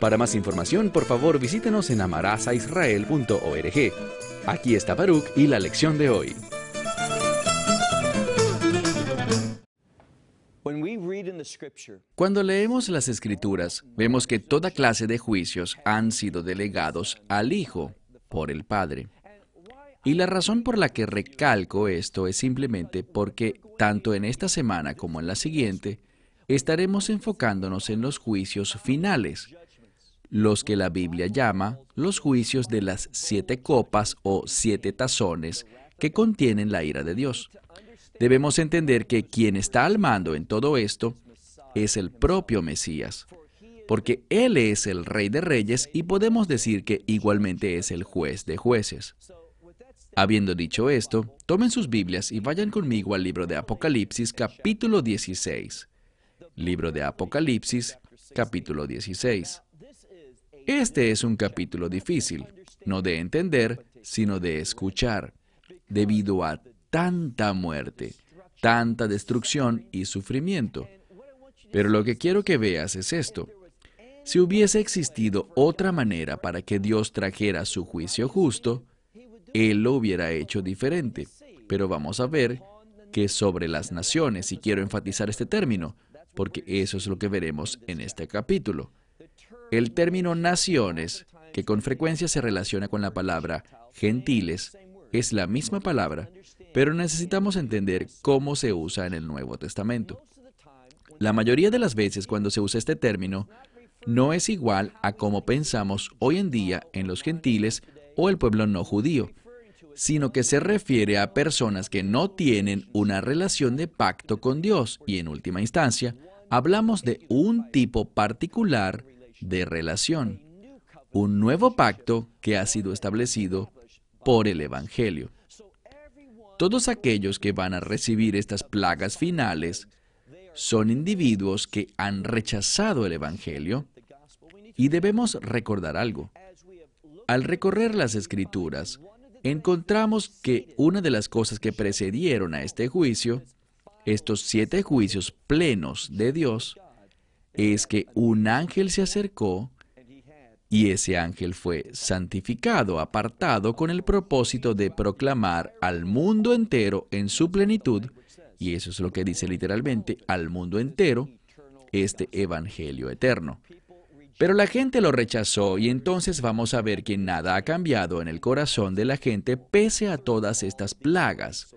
Para más información, por favor visítenos en amarazaisrael.org. Aquí está Baruch y la lección de hoy. Cuando leemos las escrituras, vemos que toda clase de juicios han sido delegados al Hijo por el Padre. Y la razón por la que recalco esto es simplemente porque tanto en esta semana como en la siguiente, estaremos enfocándonos en los juicios finales, los que la Biblia llama los juicios de las siete copas o siete tazones que contienen la ira de Dios. Debemos entender que quien está al mando en todo esto es el propio Mesías, porque Él es el Rey de Reyes y podemos decir que igualmente es el juez de jueces. Habiendo dicho esto, tomen sus Biblias y vayan conmigo al libro de Apocalipsis capítulo 16. Libro de Apocalipsis capítulo 16. Este es un capítulo difícil, no de entender, sino de escuchar, debido a tanta muerte, tanta destrucción y sufrimiento. Pero lo que quiero que veas es esto. Si hubiese existido otra manera para que Dios trajera su juicio justo, él lo hubiera hecho diferente. Pero vamos a ver que sobre las naciones, y quiero enfatizar este término, porque eso es lo que veremos en este capítulo. El término naciones, que con frecuencia se relaciona con la palabra gentiles, es la misma palabra, pero necesitamos entender cómo se usa en el Nuevo Testamento. La mayoría de las veces cuando se usa este término, no es igual a cómo pensamos hoy en día en los gentiles o el pueblo no judío, sino que se refiere a personas que no tienen una relación de pacto con Dios y en última instancia hablamos de un tipo particular de relación, un nuevo pacto que ha sido establecido por el Evangelio. Todos aquellos que van a recibir estas plagas finales son individuos que han rechazado el Evangelio y debemos recordar algo. Al recorrer las escrituras, encontramos que una de las cosas que precedieron a este juicio, estos siete juicios plenos de Dios, es que un ángel se acercó y ese ángel fue santificado, apartado con el propósito de proclamar al mundo entero en su plenitud, y eso es lo que dice literalmente, al mundo entero, este Evangelio eterno. Pero la gente lo rechazó y entonces vamos a ver que nada ha cambiado en el corazón de la gente pese a todas estas plagas.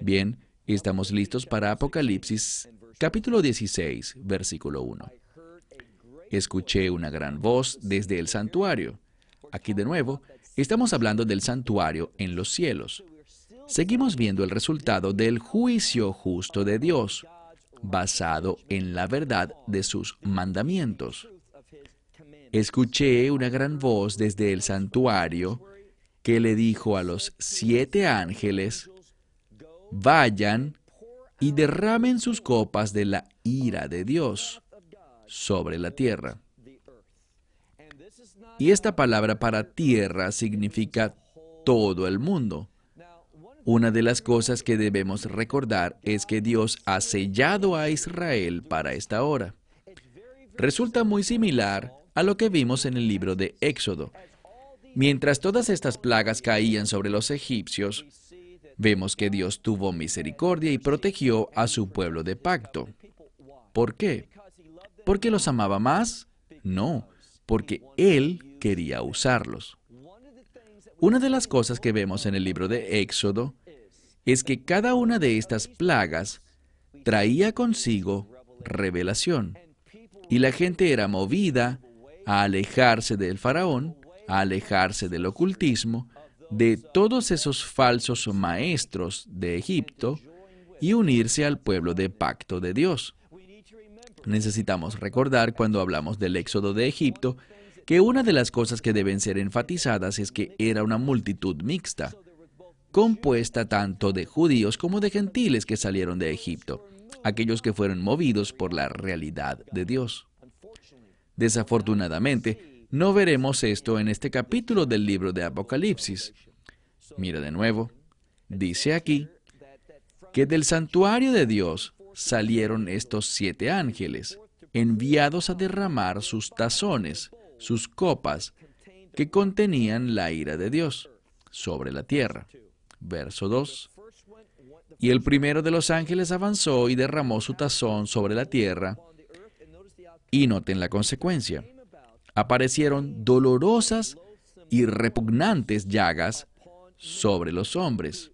Bien, estamos listos para Apocalipsis capítulo 16, versículo 1. Escuché una gran voz desde el santuario. Aquí de nuevo, estamos hablando del santuario en los cielos. Seguimos viendo el resultado del juicio justo de Dios, basado en la verdad de sus mandamientos escuché una gran voz desde el santuario que le dijo a los siete ángeles, vayan y derramen sus copas de la ira de Dios sobre la tierra. Y esta palabra para tierra significa todo el mundo. Una de las cosas que debemos recordar es que Dios ha sellado a Israel para esta hora. Resulta muy similar a lo que vimos en el libro de Éxodo. Mientras todas estas plagas caían sobre los egipcios, vemos que Dios tuvo misericordia y protegió a su pueblo de pacto. ¿Por qué? ¿Porque los amaba más? No, porque Él quería usarlos. Una de las cosas que vemos en el libro de Éxodo es que cada una de estas plagas traía consigo revelación, y la gente era movida a alejarse del faraón, a alejarse del ocultismo, de todos esos falsos maestros de Egipto y unirse al pueblo de pacto de Dios. Necesitamos recordar cuando hablamos del éxodo de Egipto que una de las cosas que deben ser enfatizadas es que era una multitud mixta, compuesta tanto de judíos como de gentiles que salieron de Egipto, aquellos que fueron movidos por la realidad de Dios. Desafortunadamente, no veremos esto en este capítulo del libro de Apocalipsis. Mira de nuevo, dice aquí que del santuario de Dios salieron estos siete ángeles, enviados a derramar sus tazones, sus copas, que contenían la ira de Dios sobre la tierra. Verso 2. Y el primero de los ángeles avanzó y derramó su tazón sobre la tierra. Y noten la consecuencia. Aparecieron dolorosas y repugnantes llagas sobre los hombres,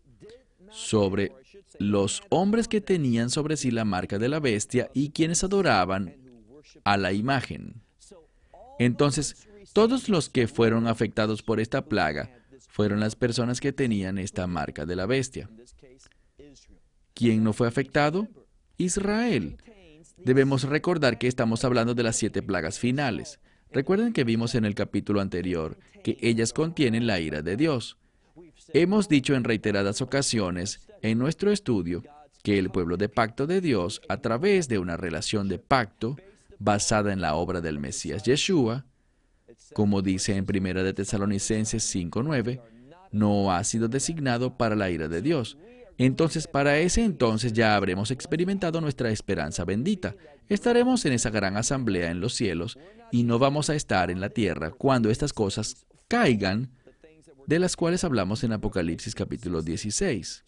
sobre los hombres que tenían sobre sí la marca de la bestia y quienes adoraban a la imagen. Entonces, todos los que fueron afectados por esta plaga fueron las personas que tenían esta marca de la bestia. ¿Quién no fue afectado? Israel. Debemos recordar que estamos hablando de las siete plagas finales. Recuerden que vimos en el capítulo anterior que ellas contienen la ira de Dios. Hemos dicho en reiteradas ocasiones en nuestro estudio que el pueblo de pacto de Dios, a través de una relación de pacto basada en la obra del Mesías Yeshua, como dice en 1 de Tesalonicenses 5:9, no ha sido designado para la ira de Dios. Entonces, para ese entonces ya habremos experimentado nuestra esperanza bendita. Estaremos en esa gran asamblea en los cielos y no vamos a estar en la tierra cuando estas cosas caigan, de las cuales hablamos en Apocalipsis capítulo 16.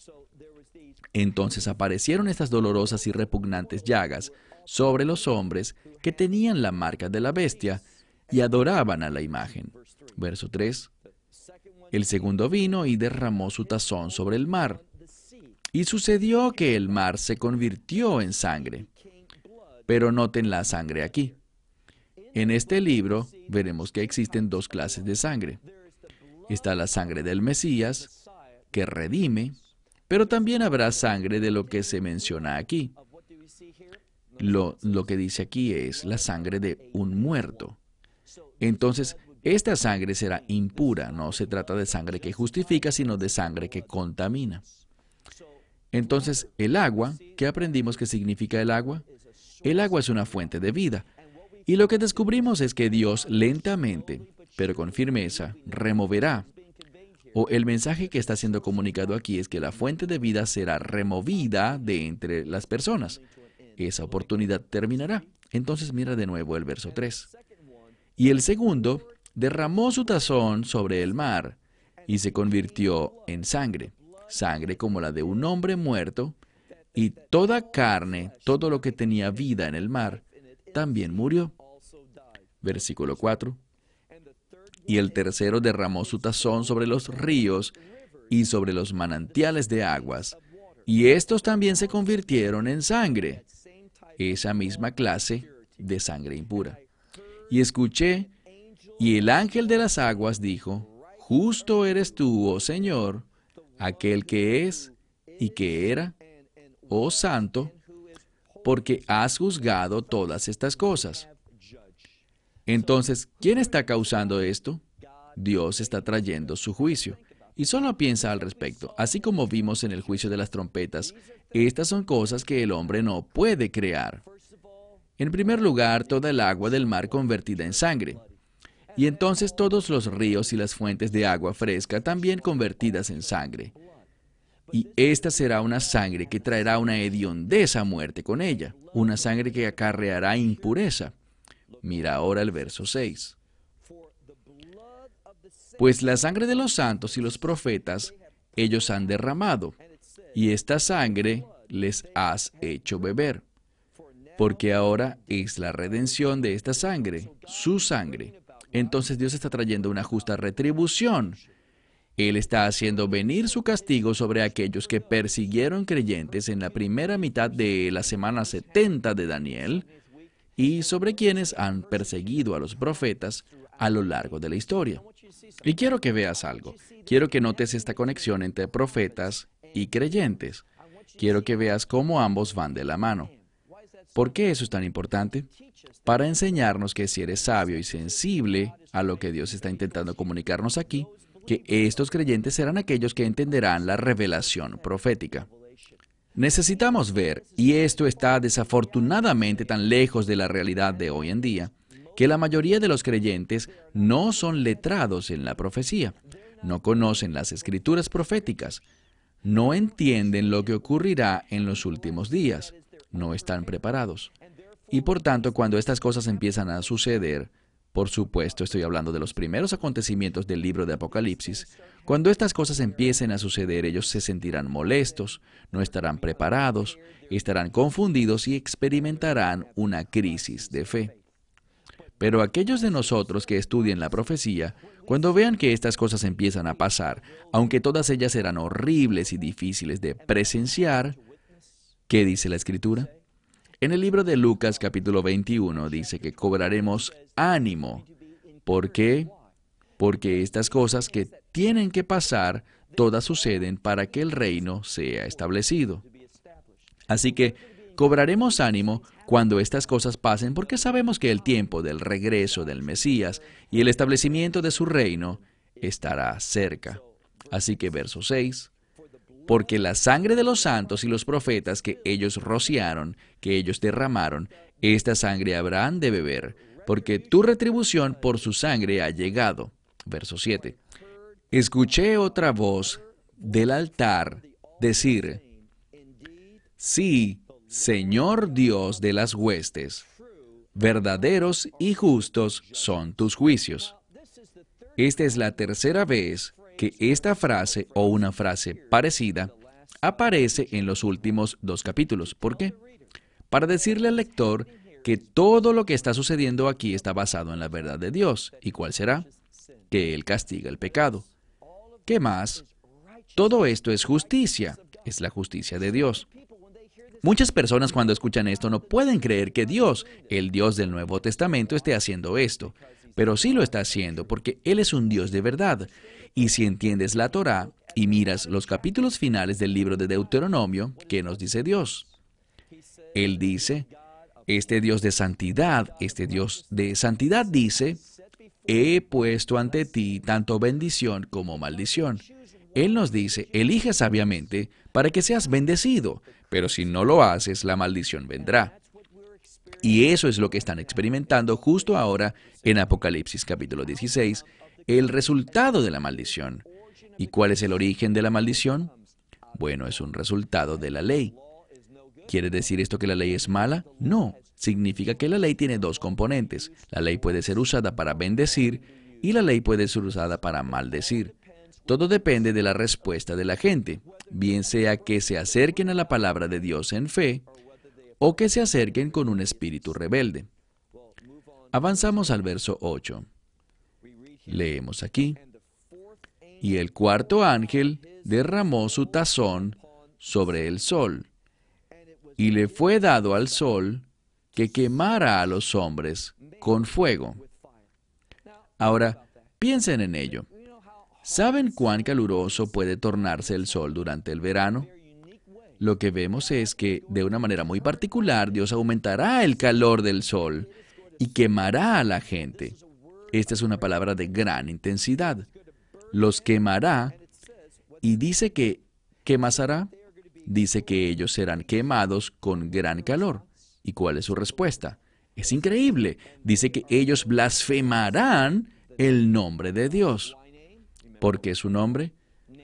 Entonces aparecieron estas dolorosas y repugnantes llagas sobre los hombres que tenían la marca de la bestia y adoraban a la imagen. Verso 3. El segundo vino y derramó su tazón sobre el mar. Y sucedió que el mar se convirtió en sangre. Pero noten la sangre aquí. En este libro veremos que existen dos clases de sangre. Está la sangre del Mesías, que redime, pero también habrá sangre de lo que se menciona aquí. Lo, que dice aquí es la sangre de un muerto. Entonces, esta sangre será impura. No se trata de sangre que justifica, sino de sangre que contamina. Entonces, el agua, ¿qué aprendimos que significa el agua? El agua es una fuente de vida. Y lo que descubrimos es que Dios lentamente, pero con firmeza, removerá. O el mensaje que está siendo comunicado aquí es que la fuente de vida será removida de entre las personas. Esa oportunidad terminará. Entonces mira de nuevo el verso 3. Y el segundo derramó su tazón sobre el mar y se convirtió en sangre, sangre como la de un hombre muerto, y toda carne, todo lo que tenía vida en el mar, también murió. Versículo 4. Y el tercero derramó su tazón sobre los ríos y sobre los manantiales de aguas, y estos también se convirtieron en sangre, esa misma clase de sangre impura. Y escuché, y el ángel de las aguas dijo, Justo eres tú, oh Señor, aquel que es y que era, oh Santo, porque has juzgado todas estas cosas. Entonces, ¿quién está causando esto? Dios está trayendo su juicio. Y solo piensa al respecto. Así como vimos en el juicio de las trompetas, estas son cosas que el hombre no puede crear. En primer lugar, toda el agua del mar convertida en sangre. Y entonces todos los ríos y las fuentes de agua fresca también convertidas en sangre. Y esta será una sangre que traerá una hediondeza muerte con ella, una sangre que acarreará impureza. Mira ahora el verso 6. Pues la sangre de los santos y los profetas ellos han derramado, y esta sangre les has hecho beber porque ahora es la redención de esta sangre, su sangre. Entonces Dios está trayendo una justa retribución. Él está haciendo venir su castigo sobre aquellos que persiguieron creyentes en la primera mitad de la semana 70 de Daniel y sobre quienes han perseguido a los profetas a lo largo de la historia. Y quiero que veas algo. Quiero que notes esta conexión entre profetas y creyentes. Quiero que veas cómo ambos van de la mano. ¿Por qué eso es tan importante? Para enseñarnos que si eres sabio y sensible a lo que Dios está intentando comunicarnos aquí, que estos creyentes serán aquellos que entenderán la revelación profética. Necesitamos ver, y esto está desafortunadamente tan lejos de la realidad de hoy en día, que la mayoría de los creyentes no son letrados en la profecía, no conocen las escrituras proféticas, no entienden lo que ocurrirá en los últimos días, no están preparados. Y por tanto, cuando estas cosas empiezan a suceder, por supuesto, estoy hablando de los primeros acontecimientos del libro de Apocalipsis. Cuando estas cosas empiecen a suceder, ellos se sentirán molestos, no estarán preparados, estarán confundidos y experimentarán una crisis de fe. Pero aquellos de nosotros que estudien la profecía, cuando vean que estas cosas empiezan a pasar, aunque todas ellas serán horribles y difíciles de presenciar, ¿qué dice la Escritura? En el libro de Lucas capítulo 21 dice que cobraremos ánimo. ¿Por qué? Porque estas cosas que tienen que pasar, todas suceden para que el reino sea establecido. Así que cobraremos ánimo cuando estas cosas pasen porque sabemos que el tiempo del regreso del Mesías y el establecimiento de su reino estará cerca. Así que verso 6 porque la sangre de los santos y los profetas que ellos rociaron, que ellos derramaron, esta sangre habrán de beber, porque tu retribución por su sangre ha llegado. Verso 7. Escuché otra voz del altar decir, Sí, Señor Dios de las huestes, verdaderos y justos son tus juicios. Esta es la tercera vez que esta frase o una frase parecida aparece en los últimos dos capítulos. ¿Por qué? Para decirle al lector que todo lo que está sucediendo aquí está basado en la verdad de Dios. ¿Y cuál será? Que Él castiga el pecado. ¿Qué más? Todo esto es justicia, es la justicia de Dios. Muchas personas cuando escuchan esto no pueden creer que Dios, el Dios del Nuevo Testamento, esté haciendo esto, pero sí lo está haciendo porque Él es un Dios de verdad y si entiendes la Torá y miras los capítulos finales del libro de Deuteronomio, ¿qué nos dice Dios? Él dice, este Dios de santidad, este Dios de santidad dice, he puesto ante ti tanto bendición como maldición. Él nos dice, elige sabiamente para que seas bendecido, pero si no lo haces, la maldición vendrá. Y eso es lo que están experimentando justo ahora en Apocalipsis capítulo 16 el resultado de la maldición. ¿Y cuál es el origen de la maldición? Bueno, es un resultado de la ley. ¿Quiere decir esto que la ley es mala? No. Significa que la ley tiene dos componentes. La ley puede ser usada para bendecir y la ley puede ser usada para maldecir. Todo depende de la respuesta de la gente, bien sea que se acerquen a la palabra de Dios en fe o que se acerquen con un espíritu rebelde. Avanzamos al verso 8. Leemos aquí. Y el cuarto ángel derramó su tazón sobre el sol, y le fue dado al sol que quemara a los hombres con fuego. Ahora, piensen en ello. ¿Saben cuán caluroso puede tornarse el sol durante el verano? Lo que vemos es que, de una manera muy particular, Dios aumentará el calor del sol y quemará a la gente. Esta es una palabra de gran intensidad. Los quemará y dice que, ¿qué más hará? Dice que ellos serán quemados con gran calor. ¿Y cuál es su respuesta? Es increíble. Dice que ellos blasfemarán el nombre de Dios. ¿Por qué su nombre?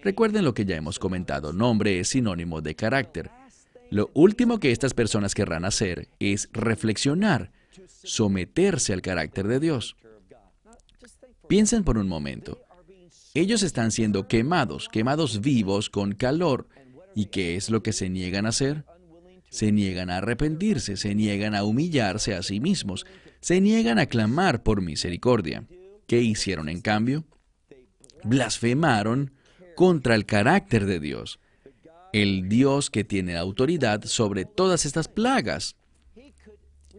Recuerden lo que ya hemos comentado. Nombre es sinónimo de carácter. Lo último que estas personas querrán hacer es reflexionar, someterse al carácter de Dios. Piensen por un momento. Ellos están siendo quemados, quemados vivos con calor. ¿Y qué es lo que se niegan a hacer? Se niegan a arrepentirse, se niegan a humillarse a sí mismos, se niegan a clamar por misericordia. ¿Qué hicieron en cambio? Blasfemaron contra el carácter de Dios, el Dios que tiene autoridad sobre todas estas plagas.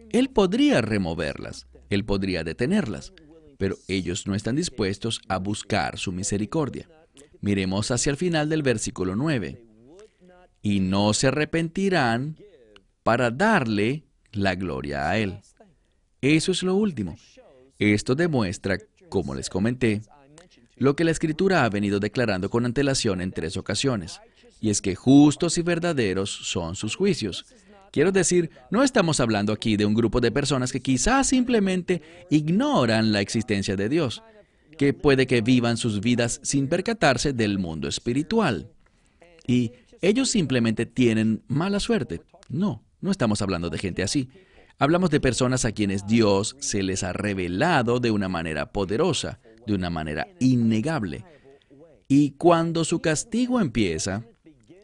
Él podría removerlas, Él podría detenerlas, pero ellos no están dispuestos a buscar su misericordia. Miremos hacia el final del versículo 9. Y no se arrepentirán para darle la gloria a Él. Eso es lo último. Esto demuestra, como les comenté, lo que la Escritura ha venido declarando con antelación en tres ocasiones, y es que justos y verdaderos son sus juicios. Quiero decir, no estamos hablando aquí de un grupo de personas que quizás simplemente ignoran la existencia de Dios, que puede que vivan sus vidas sin percatarse del mundo espiritual. Y ellos simplemente tienen mala suerte. No, no estamos hablando de gente así. Hablamos de personas a quienes Dios se les ha revelado de una manera poderosa, de una manera innegable. Y cuando su castigo empieza,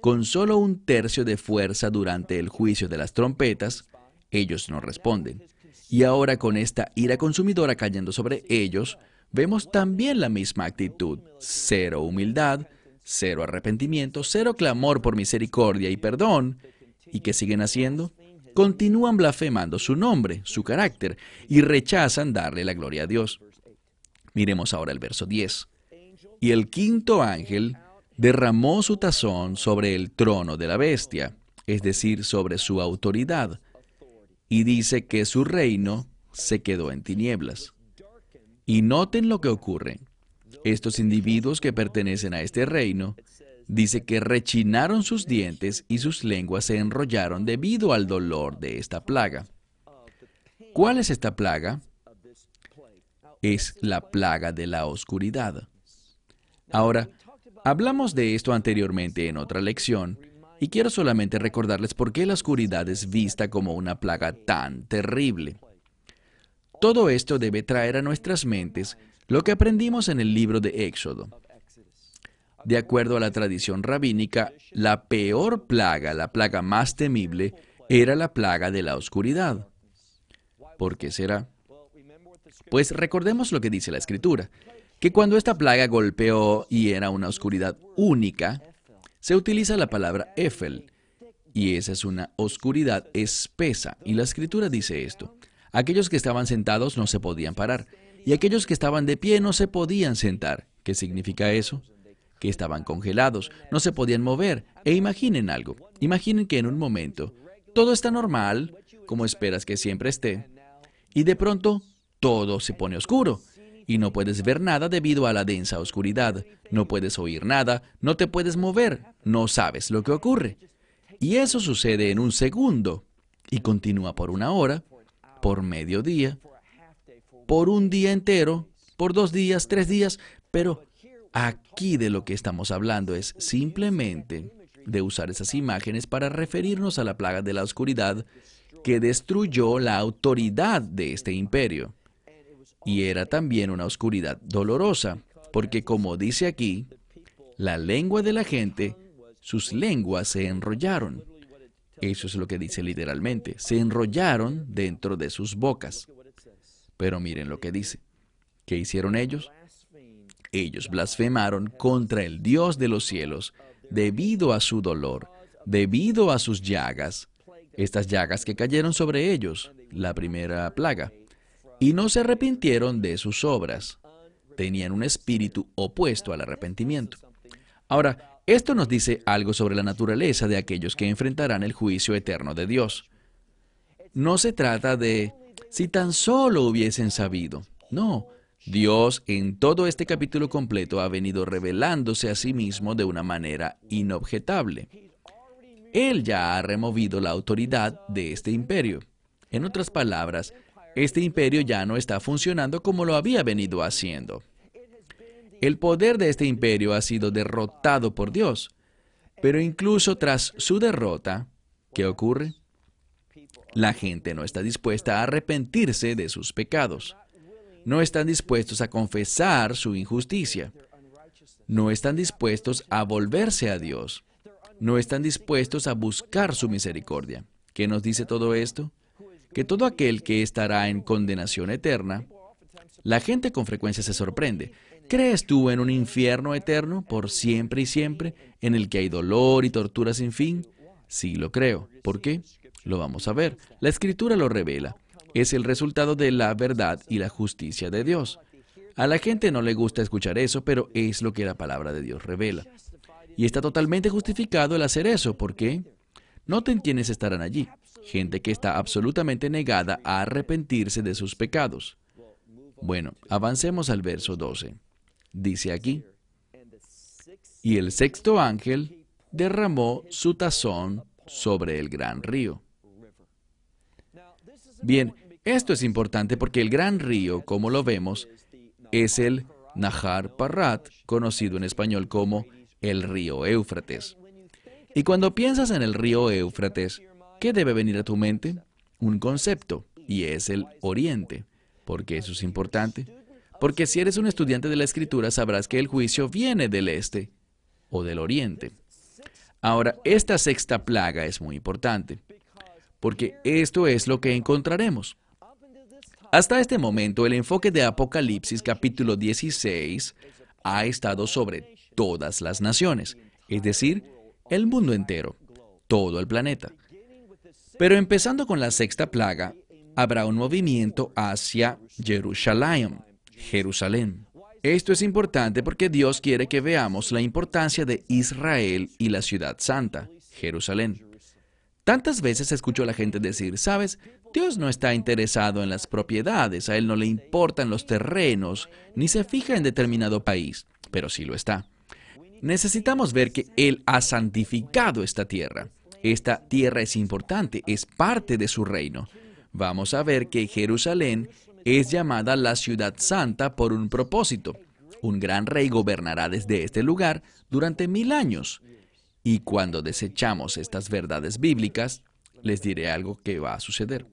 con solo un tercio de fuerza durante el juicio de las trompetas, ellos no responden. Y ahora con esta ira consumidora cayendo sobre ellos, vemos también la misma actitud. Cero humildad, cero arrepentimiento, cero clamor por misericordia y perdón. ¿Y qué siguen haciendo? Continúan blasfemando su nombre, su carácter, y rechazan darle la gloria a Dios. Miremos ahora el verso 10. Y el quinto ángel derramó su tazón sobre el trono de la bestia, es decir, sobre su autoridad, y dice que su reino se quedó en tinieblas. Y noten lo que ocurre. Estos individuos que pertenecen a este reino, dice que rechinaron sus dientes y sus lenguas se enrollaron debido al dolor de esta plaga. ¿Cuál es esta plaga? Es la plaga de la oscuridad. Ahora, Hablamos de esto anteriormente en otra lección, y quiero solamente recordarles por qué la oscuridad es vista como una plaga tan terrible. Todo esto debe traer a nuestras mentes lo que aprendimos en el libro de Éxodo. De acuerdo a la tradición rabínica, la peor plaga, la plaga más temible, era la plaga de la oscuridad. ¿Por qué será? Pues recordemos lo que dice la Escritura que cuando esta plaga golpeó y era una oscuridad única, se utiliza la palabra Efel, y esa es una oscuridad espesa. Y la escritura dice esto. Aquellos que estaban sentados no se podían parar, y aquellos que estaban de pie no se podían sentar. ¿Qué significa eso? Que estaban congelados, no se podían mover. E imaginen algo, imaginen que en un momento todo está normal, como esperas que siempre esté, y de pronto todo se pone oscuro y no puedes ver nada debido a la densa oscuridad, no puedes oír nada, no te puedes mover, no sabes lo que ocurre. Y eso sucede en un segundo y continúa por una hora, por medio día, por un día entero, por dos días, tres días, pero aquí de lo que estamos hablando es simplemente de usar esas imágenes para referirnos a la plaga de la oscuridad que destruyó la autoridad de este imperio. Y era también una oscuridad dolorosa, porque como dice aquí, la lengua de la gente, sus lenguas se enrollaron. Eso es lo que dice literalmente, se enrollaron dentro de sus bocas. Pero miren lo que dice. ¿Qué hicieron ellos? Ellos blasfemaron contra el Dios de los cielos debido a su dolor, debido a sus llagas, estas llagas que cayeron sobre ellos, la primera plaga y no se arrepintieron de sus obras. Tenían un espíritu opuesto al arrepentimiento. Ahora, esto nos dice algo sobre la naturaleza de aquellos que enfrentarán el juicio eterno de Dios. No se trata de si tan solo hubiesen sabido. No, Dios en todo este capítulo completo ha venido revelándose a sí mismo de una manera inobjetable. Él ya ha removido la autoridad de este imperio. En otras palabras, este imperio ya no está funcionando como lo había venido haciendo. El poder de este imperio ha sido derrotado por Dios. Pero incluso tras su derrota, ¿qué ocurre? La gente no está dispuesta a arrepentirse de sus pecados. No están dispuestos a confesar su injusticia. No están dispuestos a volverse a Dios. No están dispuestos a buscar su misericordia. ¿Qué nos dice todo esto? Que todo aquel que estará en condenación eterna, la gente con frecuencia se sorprende. ¿Crees tú en un infierno eterno por siempre y siempre, en el que hay dolor y tortura sin fin? Sí, lo creo. ¿Por qué? Lo vamos a ver. La escritura lo revela. Es el resultado de la verdad y la justicia de Dios. A la gente no le gusta escuchar eso, pero es lo que la palabra de Dios revela. Y está totalmente justificado el hacer eso. ¿Por qué? Noten quiénes estarán allí gente que está absolutamente negada a arrepentirse de sus pecados. Bueno, avancemos al verso 12. Dice aquí, y el sexto ángel derramó su tazón sobre el gran río. Bien, esto es importante porque el gran río, como lo vemos, es el Nahar Parrat, conocido en español como el río Éufrates. Y cuando piensas en el río Éufrates, ¿qué debe venir a tu mente? Un concepto, y es el oriente. ¿Por qué eso es importante? Porque si eres un estudiante de la escritura sabrás que el juicio viene del este o del oriente. Ahora, esta sexta plaga es muy importante, porque esto es lo que encontraremos. Hasta este momento, el enfoque de Apocalipsis capítulo 16 ha estado sobre todas las naciones, es decir, el mundo entero, todo el planeta. Pero empezando con la sexta plaga, habrá un movimiento hacia Jerusalén, Jerusalén. Esto es importante porque Dios quiere que veamos la importancia de Israel y la ciudad santa, Jerusalén. Tantas veces escucho a la gente decir, sabes, Dios no está interesado en las propiedades, a Él no le importan los terrenos, ni se fija en determinado país, pero sí lo está. Necesitamos ver que Él ha santificado esta tierra. Esta tierra es importante, es parte de su reino. Vamos a ver que Jerusalén es llamada la ciudad santa por un propósito. Un gran rey gobernará desde este lugar durante mil años. Y cuando desechamos estas verdades bíblicas, les diré algo que va a suceder.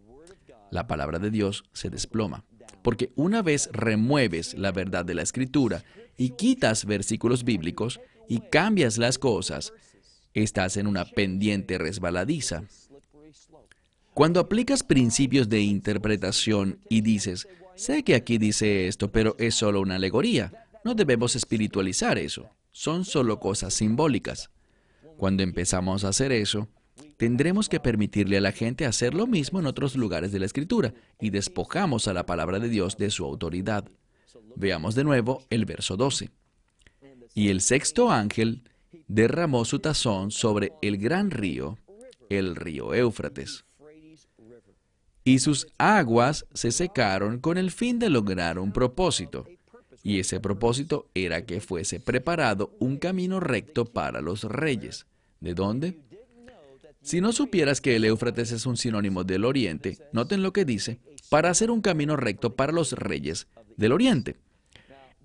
La palabra de Dios se desploma. Porque una vez remueves la verdad de la escritura y quitas versículos bíblicos, y cambias las cosas, estás en una pendiente resbaladiza. Cuando aplicas principios de interpretación y dices, sé que aquí dice esto, pero es solo una alegoría, no debemos espiritualizar eso, son solo cosas simbólicas. Cuando empezamos a hacer eso, tendremos que permitirle a la gente hacer lo mismo en otros lugares de la Escritura y despojamos a la palabra de Dios de su autoridad. Veamos de nuevo el verso 12. Y el sexto ángel derramó su tazón sobre el gran río, el río Éufrates. Y sus aguas se secaron con el fin de lograr un propósito. Y ese propósito era que fuese preparado un camino recto para los reyes. ¿De dónde? Si no supieras que el Éufrates es un sinónimo del oriente, noten lo que dice, para hacer un camino recto para los reyes del oriente.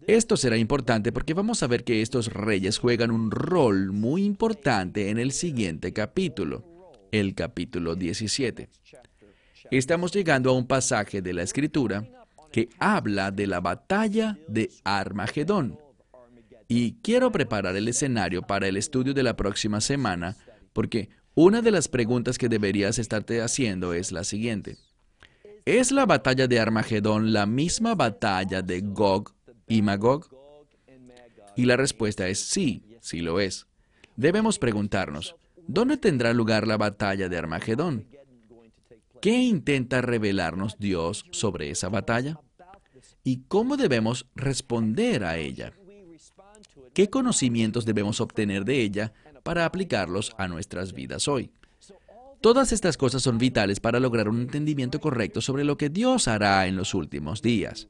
Esto será importante porque vamos a ver que estos reyes juegan un rol muy importante en el siguiente capítulo, el capítulo 17. Estamos llegando a un pasaje de la escritura que habla de la batalla de Armagedón. Y quiero preparar el escenario para el estudio de la próxima semana porque una de las preguntas que deberías estarte haciendo es la siguiente. ¿Es la batalla de Armagedón la misma batalla de Gog y Magog? Y la respuesta es sí, sí lo es. Debemos preguntarnos, ¿dónde tendrá lugar la batalla de Armagedón? ¿Qué intenta revelarnos Dios sobre esa batalla? ¿Y cómo debemos responder a ella? ¿Qué conocimientos debemos obtener de ella para aplicarlos a nuestras vidas hoy? Todas estas cosas son vitales para lograr un entendimiento correcto sobre lo que Dios hará en los últimos días.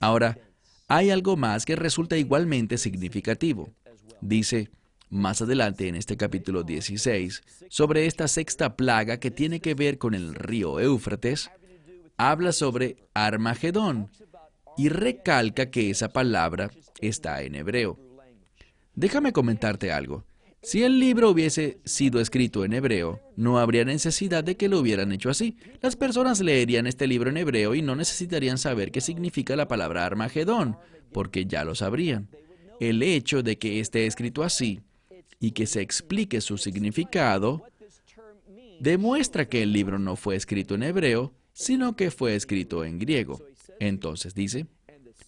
Ahora, hay algo más que resulta igualmente significativo. Dice más adelante en este capítulo 16 sobre esta sexta plaga que tiene que ver con el río Éufrates. Habla sobre Armagedón y recalca que esa palabra está en hebreo. Déjame comentarte algo. Si el libro hubiese sido escrito en hebreo, no habría necesidad de que lo hubieran hecho así. Las personas leerían este libro en hebreo y no necesitarían saber qué significa la palabra Armagedón, porque ya lo sabrían. El hecho de que esté escrito así y que se explique su significado demuestra que el libro no fue escrito en hebreo, sino que fue escrito en griego. Entonces dice,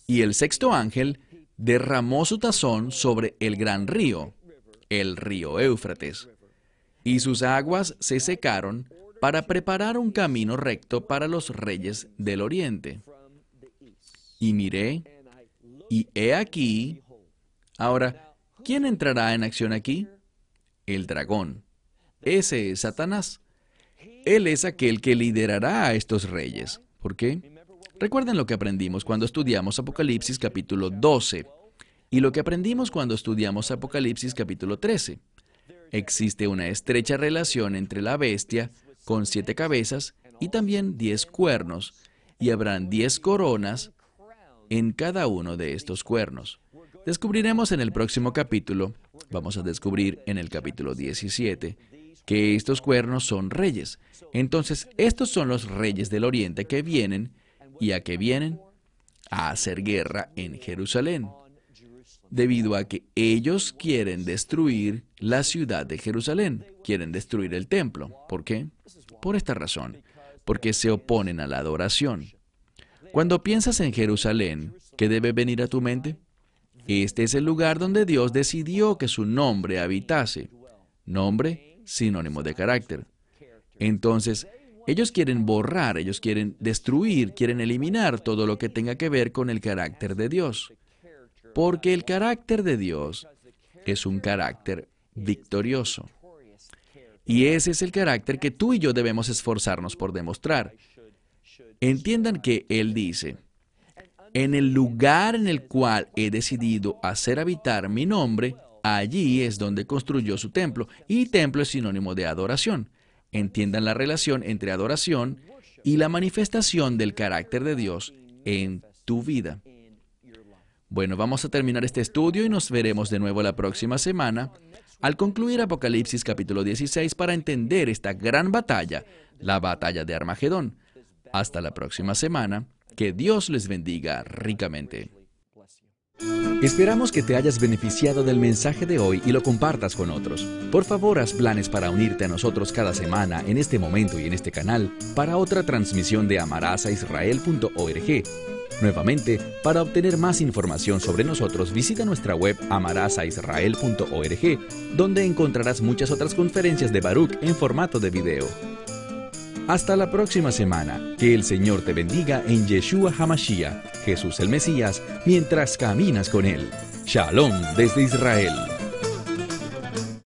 y el sexto ángel derramó su tazón sobre el gran río el río Éufrates, y sus aguas se secaron para preparar un camino recto para los reyes del oriente. Y miré, y he aquí, ahora, ¿quién entrará en acción aquí? El dragón. Ese es Satanás. Él es aquel que liderará a estos reyes. ¿Por qué? Recuerden lo que aprendimos cuando estudiamos Apocalipsis capítulo 12 y lo que aprendimos cuando estudiamos Apocalipsis capítulo 13. Existe una estrecha relación entre la bestia con siete cabezas y también diez cuernos, y habrán diez coronas en cada uno de estos cuernos. Descubriremos en el próximo capítulo, vamos a descubrir en el capítulo 17, que estos cuernos son reyes. Entonces, estos son los reyes del oriente que vienen, ¿y a qué vienen? A hacer guerra en Jerusalén, debido a que ellos quieren destruir la ciudad de Jerusalén, quieren destruir el templo. ¿Por qué? Por esta razón, porque se oponen a la adoración. Cuando piensas en Jerusalén, ¿qué debe venir a tu mente? Este es el lugar donde Dios decidió que su nombre habitase. Nombre, sinónimo de carácter. Entonces, ellos quieren borrar, ellos quieren destruir, quieren eliminar todo lo que tenga que ver con el carácter de Dios. Porque el carácter de Dios es un carácter victorioso. Y ese es el carácter que tú y yo debemos esforzarnos por demostrar. Entiendan que Él dice, en el lugar en el cual he decidido hacer habitar mi nombre, allí es donde construyó su templo, y templo es sinónimo de adoración. Entiendan la relación entre adoración y la manifestación del carácter de Dios en tu vida. Bueno, vamos a terminar este estudio y nos veremos de nuevo la próxima semana al concluir Apocalipsis capítulo 16 para entender esta gran batalla, la batalla de Armagedón. Hasta la próxima semana. Que Dios les bendiga ricamente. Esperamos que te hayas beneficiado del mensaje de hoy y lo compartas con otros. Por favor, haz planes para unirte a nosotros cada semana en este momento y en este canal para otra transmisión de amarazaisrael.org. Nuevamente, para obtener más información sobre nosotros, visita nuestra web amarazaisrael.org, donde encontrarás muchas otras conferencias de Baruch en formato de video. Hasta la próxima semana. Que el Señor te bendiga en Yeshua Hamashiach, Jesús el Mesías, mientras caminas con Él. Shalom desde Israel.